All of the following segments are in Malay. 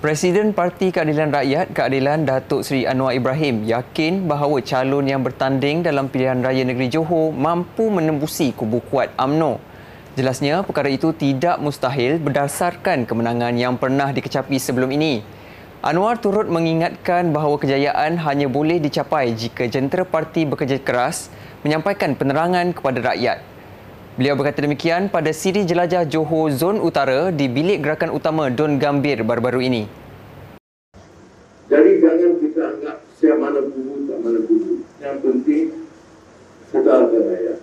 Presiden Parti Keadilan Rakyat Keadilan Datuk Seri Anwar Ibrahim yakin bahawa calon yang bertanding dalam pilihan raya negeri Johor mampu menembusi kubu kuat AMNO. Jelasnya perkara itu tidak mustahil berdasarkan kemenangan yang pernah dikecapi sebelum ini. Anwar turut mengingatkan bahawa kejayaan hanya boleh dicapai jika jentera parti bekerja keras menyampaikan penerangan kepada rakyat. Beliau berkata demikian pada siri jelajah Johor Zon Utara di bilik gerakan utama Don Gambir baru-baru ini. Jadi jangan kita anggap siapa mana bubu, tak mana bubu. Yang penting kita ada raya.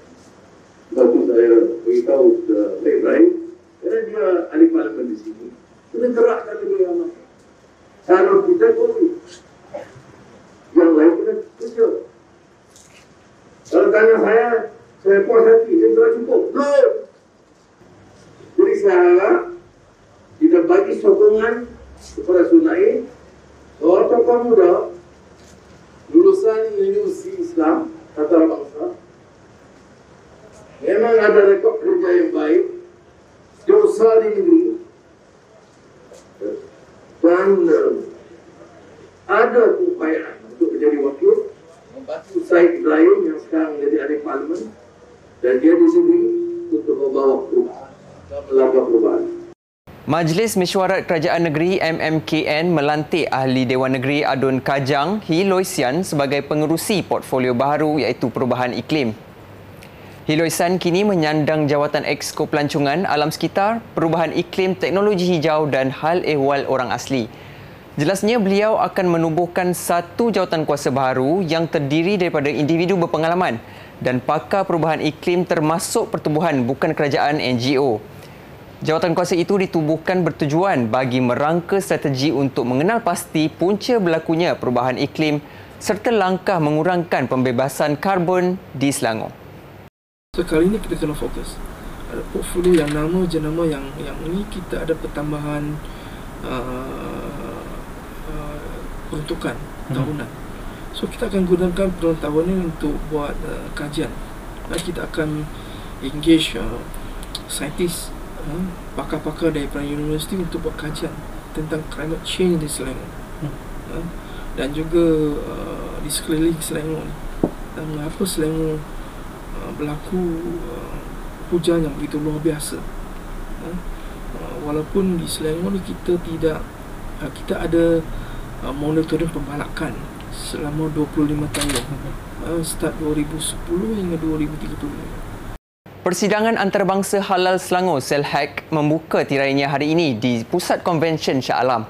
Sebab itu saya beritahu ke Pak Ibrahim, kerana dia ahli parlimen di sini, kita gerakkan lebih ramai. Kalau kita boleh, yang lain kita kerja. Kalau tanya saya, saya puas hati, saya telah cukup. Belum. Jadi saya harap kita bagi sokongan kepada Sunai seorang tokoh muda lulusan Universiti Islam Tata Bangsa memang ada rekod kerja yang baik dia usaha di negeri dan uh, ada upaya untuk menjadi wakil membantu Syed Ibrahim yang sekarang menjadi ahli parlimen dan dia di sini untuk membawa perubahan melakukan perubahan. Majlis Mesyuarat Kerajaan Negeri MMKN melantik Ahli Dewan Negeri Adun Kajang Hi Loisian sebagai pengerusi portfolio baharu iaitu perubahan iklim. Hi Loisian kini menyandang jawatan Exco Pelancongan Alam Sekitar, Perubahan Iklim, Teknologi Hijau dan Hal Ehwal Orang Asli. Jelasnya beliau akan menubuhkan satu jawatan kuasa baru yang terdiri daripada individu berpengalaman dan pakar perubahan iklim termasuk pertubuhan bukan kerajaan NGO. Jawatan kuasa itu ditubuhkan bertujuan bagi merangka strategi untuk mengenal pasti punca berlakunya perubahan iklim serta langkah mengurangkan pembebasan karbon di Selangor. So kali ini kita kena fokus. Ada portfolio yang nama jenama yang yang ini kita ada pertambahan uh, uh, peruntukan hmm. So kita akan gunakan peruntukan tahun ini untuk buat uh, kajian. Dan kita akan engage uh, scientist Hmm, pakar-pakar daripada universiti untuk buat kajian tentang climate change di Selangor hmm. Hmm, dan juga uh, di sekeliling Selangor dan mengapa Selangor uh, berlaku uh, hujan yang begitu luar biasa uh, walaupun di Selangor ni kita tidak uh, kita ada uh, monitoring pembalakan selama 25 tahun uh, start 2010 hingga 2030 Persidangan antarabangsa halal Selangor Selhack membuka tirainya hari ini di Pusat Konvensyen Shah Alam.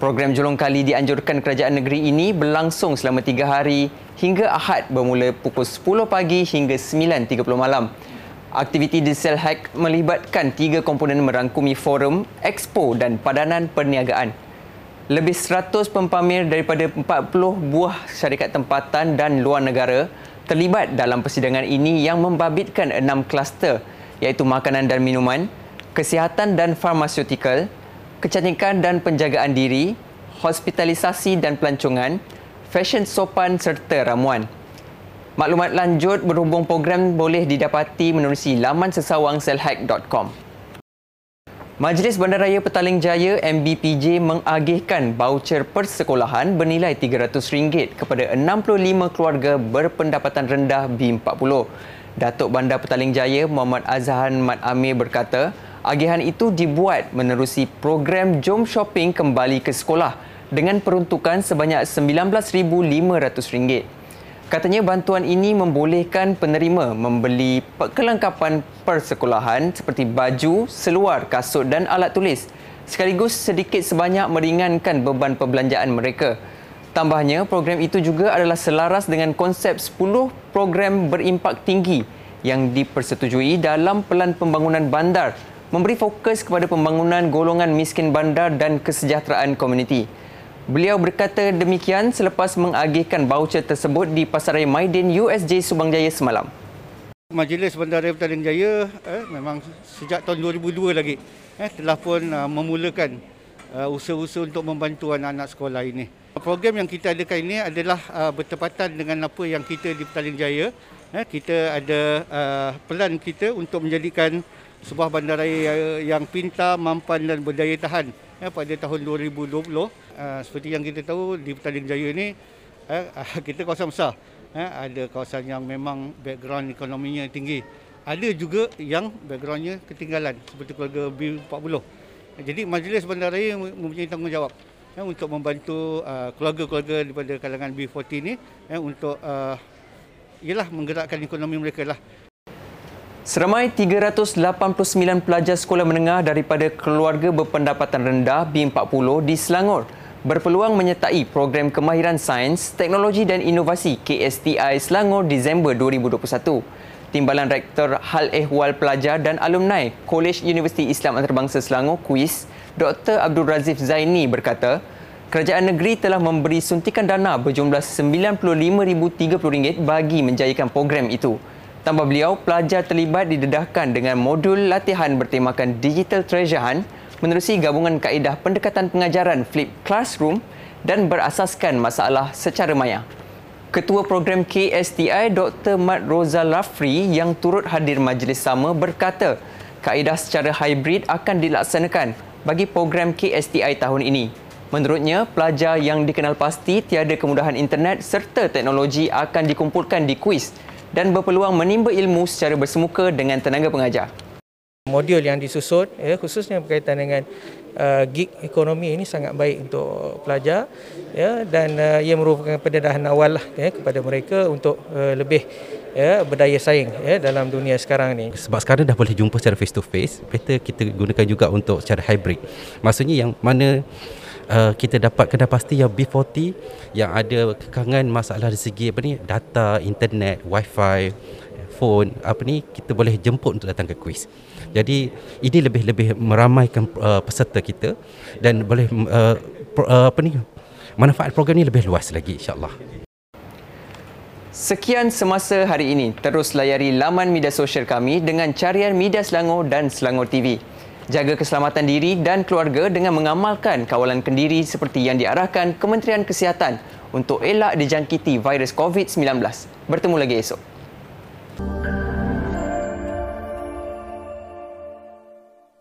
Program Jolong Kali dianjurkan kerajaan negeri ini berlangsung selama tiga hari hingga Ahad bermula pukul 10 pagi hingga 9.30 malam. Aktiviti di Selhack melibatkan tiga komponen merangkumi forum, expo dan padanan perniagaan. Lebih 100 pempamer daripada 40 buah syarikat tempatan dan luar negara terlibat dalam persidangan ini yang membabitkan enam kluster iaitu makanan dan minuman, kesihatan dan farmaseutical, kecantikan dan penjagaan diri, hospitalisasi dan pelancongan, fashion sopan serta ramuan. Maklumat lanjut berhubung program boleh didapati menerusi laman sesawang selhack.com. Majlis Bandaraya Petaling Jaya MBPJ mengagihkan baucer persekolahan bernilai RM300 kepada 65 keluarga berpendapatan rendah B40. Datuk Bandar Petaling Jaya Muhammad Azhan Mat Amir berkata, agihan itu dibuat menerusi program Jom Shopping Kembali ke Sekolah dengan peruntukan sebanyak RM19,500. Katanya bantuan ini membolehkan penerima membeli kelengkapan persekolahan seperti baju, seluar, kasut dan alat tulis sekaligus sedikit sebanyak meringankan beban perbelanjaan mereka. Tambahnya, program itu juga adalah selaras dengan konsep 10 program berimpak tinggi yang dipersetujui dalam Pelan Pembangunan Bandar memberi fokus kepada pembangunan golongan miskin bandar dan kesejahteraan komuniti. Beliau berkata demikian selepas mengagihkan baucer tersebut di Pasaraya Maidin USJ Subang Jaya semalam. Majlis Bandaraya Petaling Jaya eh, memang sejak tahun 2002 lagi eh, telah pun uh, memulakan uh, usaha-usaha untuk membantu anak-anak sekolah ini. Program yang kita adakan ini adalah uh, bertepatan dengan apa yang kita di Petaling Jaya. Eh, kita ada uh, pelan kita untuk menjadikan sebuah bandaraya yang pintar, mampan dan berdaya tahan eh, pada tahun 2020. Uh, seperti yang kita tahu di Petaling Jaya ni eh, kita kawasan besar. Eh, ada kawasan yang memang background ekonominya tinggi. Ada juga yang backgroundnya ketinggalan seperti keluarga B40. Jadi Majlis Bandaraya mempunyai tanggungjawab eh, untuk membantu uh, keluarga-keluarga daripada kalangan B40 ni eh, untuk uh, ialah menggerakkan ekonomi mereka lah. Seramai 389 pelajar sekolah menengah daripada keluarga berpendapatan rendah B40 di Selangor berpeluang menyertai program kemahiran sains, teknologi dan inovasi KSTI Selangor Disember 2021. Timbalan Rektor Hal Ehwal Pelajar dan Alumni Kolej Universiti Islam Antarabangsa Selangor KUIS, Dr. Abdul Razif Zaini berkata, kerajaan negeri telah memberi suntikan dana berjumlah RM95,030 bagi menjayakan program itu. Tambah beliau, pelajar terlibat didedahkan dengan modul latihan bertemakan Digital Treasure Hunt menerusi gabungan kaedah pendekatan pengajaran Flip Classroom dan berasaskan masalah secara maya. Ketua program KSTI Dr. Mat Roza Lafri yang turut hadir majlis sama berkata kaedah secara hybrid akan dilaksanakan bagi program KSTI tahun ini. Menurutnya, pelajar yang dikenal pasti tiada kemudahan internet serta teknologi akan dikumpulkan di kuis dan berpeluang menimba ilmu secara bersemuka dengan tenaga pengajar modul yang disusun ya, khususnya berkaitan dengan uh, gig ekonomi ini sangat baik untuk pelajar ya, dan uh, ia merupakan pendedahan awal lah, ya, kepada mereka untuk uh, lebih ya, berdaya saing ya, dalam dunia sekarang ni. Sebab sekarang dah boleh jumpa secara face to face, better kita gunakan juga untuk secara hybrid. Maksudnya yang mana uh, kita dapat kena pasti yang B40 yang ada kekangan masalah dari segi apa ni data, internet, wifi, phone apa ni kita boleh jemput untuk datang ke kuis. Jadi ini lebih-lebih meramaikan uh, peserta kita dan boleh uh, pro, uh, apa ni manfaat program ini lebih luas lagi insya-Allah. Sekian semasa hari ini. Terus layari laman media sosial kami dengan carian Media Selangor dan Selangor TV. Jaga keselamatan diri dan keluarga dengan mengamalkan kawalan kendiri seperti yang diarahkan Kementerian Kesihatan untuk elak dijangkiti virus COVID-19. Bertemu lagi esok.